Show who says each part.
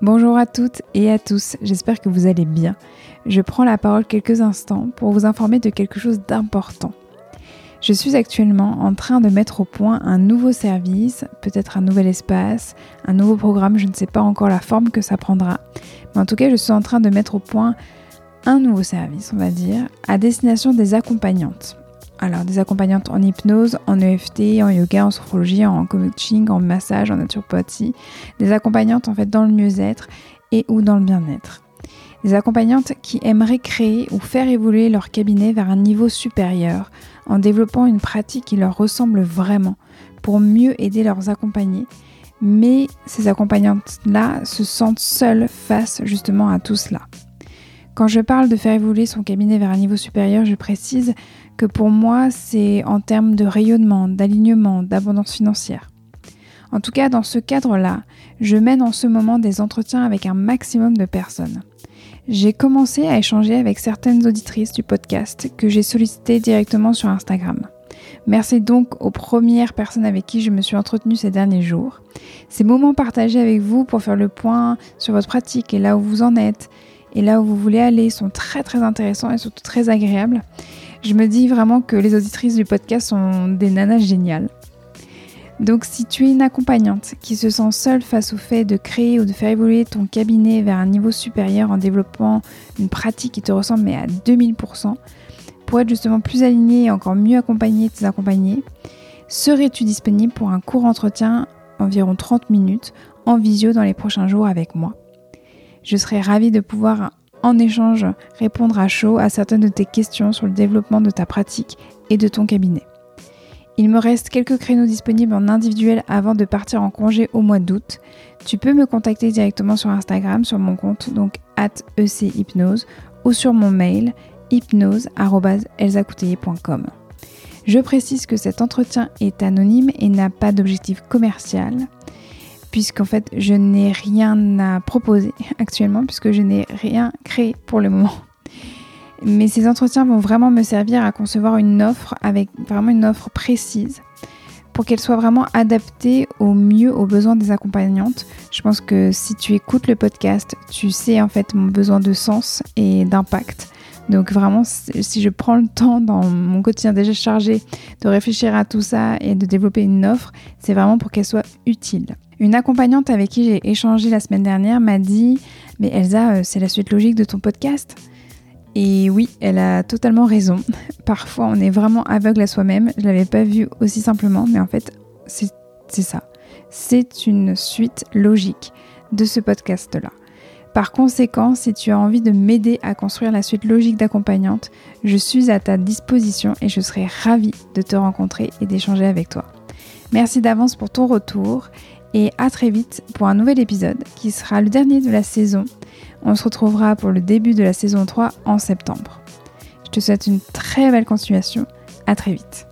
Speaker 1: Bonjour à toutes et à tous, j'espère que vous allez bien. Je prends la parole quelques instants pour vous informer de quelque chose d'important. Je suis actuellement en train de mettre au point un nouveau service, peut-être un nouvel espace, un nouveau programme, je ne sais pas encore la forme que ça prendra. Mais en tout cas, je suis en train de mettre au point un nouveau service, on va dire, à destination des accompagnantes. Alors, des accompagnantes en hypnose, en EFT, en yoga, en sophrologie, en coaching, en massage, en naturopathie. Des accompagnantes en fait dans le mieux-être et ou dans le bien-être. Des accompagnantes qui aimeraient créer ou faire évoluer leur cabinet vers un niveau supérieur en développant une pratique qui leur ressemble vraiment pour mieux aider leurs accompagnés. Mais ces accompagnantes-là se sentent seules face justement à tout cela. Quand je parle de faire évoluer son cabinet vers un niveau supérieur, je précise que pour moi, c'est en termes de rayonnement, d'alignement, d'abondance financière. En tout cas, dans ce cadre-là, je mène en ce moment des entretiens avec un maximum de personnes. J'ai commencé à échanger avec certaines auditrices du podcast que j'ai sollicitées directement sur Instagram. Merci donc aux premières personnes avec qui je me suis entretenue ces derniers jours. Ces moments partagés avec vous pour faire le point sur votre pratique et là où vous en êtes et là où vous voulez aller sont très très intéressants et surtout très agréables. Je me dis vraiment que les auditrices du podcast sont des nanas géniales. Donc si tu es une accompagnante qui se sent seule face au fait de créer ou de faire évoluer ton cabinet vers un niveau supérieur en développant une pratique qui te ressemble mais à 2000%, pour être justement plus alignée et encore mieux accompagnée tes accompagnés, serais-tu disponible pour un court entretien environ 30 minutes en visio dans les prochains jours avec moi? Je serais ravie de pouvoir en échange répondre à chaud à certaines de tes questions sur le développement de ta pratique et de ton cabinet. Il me reste quelques créneaux disponibles en individuel avant de partir en congé au mois d'août. Tu peux me contacter directement sur Instagram, sur mon compte, donc echypnose, ou sur mon mail hypnose.elsacouteiller.com. Je précise que cet entretien est anonyme et n'a pas d'objectif commercial, puisqu'en fait je n'ai rien à proposer actuellement, puisque je n'ai rien créé pour le moment. Mais ces entretiens vont vraiment me servir à concevoir une offre avec vraiment une offre précise pour qu'elle soit vraiment adaptée au mieux aux besoins des accompagnantes. Je pense que si tu écoutes le podcast, tu sais en fait mon besoin de sens et d'impact. Donc vraiment, si je prends le temps dans mon quotidien déjà chargé de réfléchir à tout ça et de développer une offre, c'est vraiment pour qu'elle soit utile. Une accompagnante avec qui j'ai échangé la semaine dernière m'a dit, mais Elsa, euh, c'est la suite logique de ton podcast. Et oui, elle a totalement raison. Parfois, on est vraiment aveugle à soi-même. Je l'avais pas vu aussi simplement, mais en fait, c'est ça. C'est une suite logique de ce podcast-là. Par conséquent, si tu as envie de m'aider à construire la suite logique d'accompagnante, je suis à ta disposition et je serai ravie de te rencontrer et d'échanger avec toi. Merci d'avance pour ton retour et à très vite pour un nouvel épisode qui sera le dernier de la saison on se retrouvera pour le début de la saison 3 en septembre. Je te souhaite une très belle continuation. À très vite.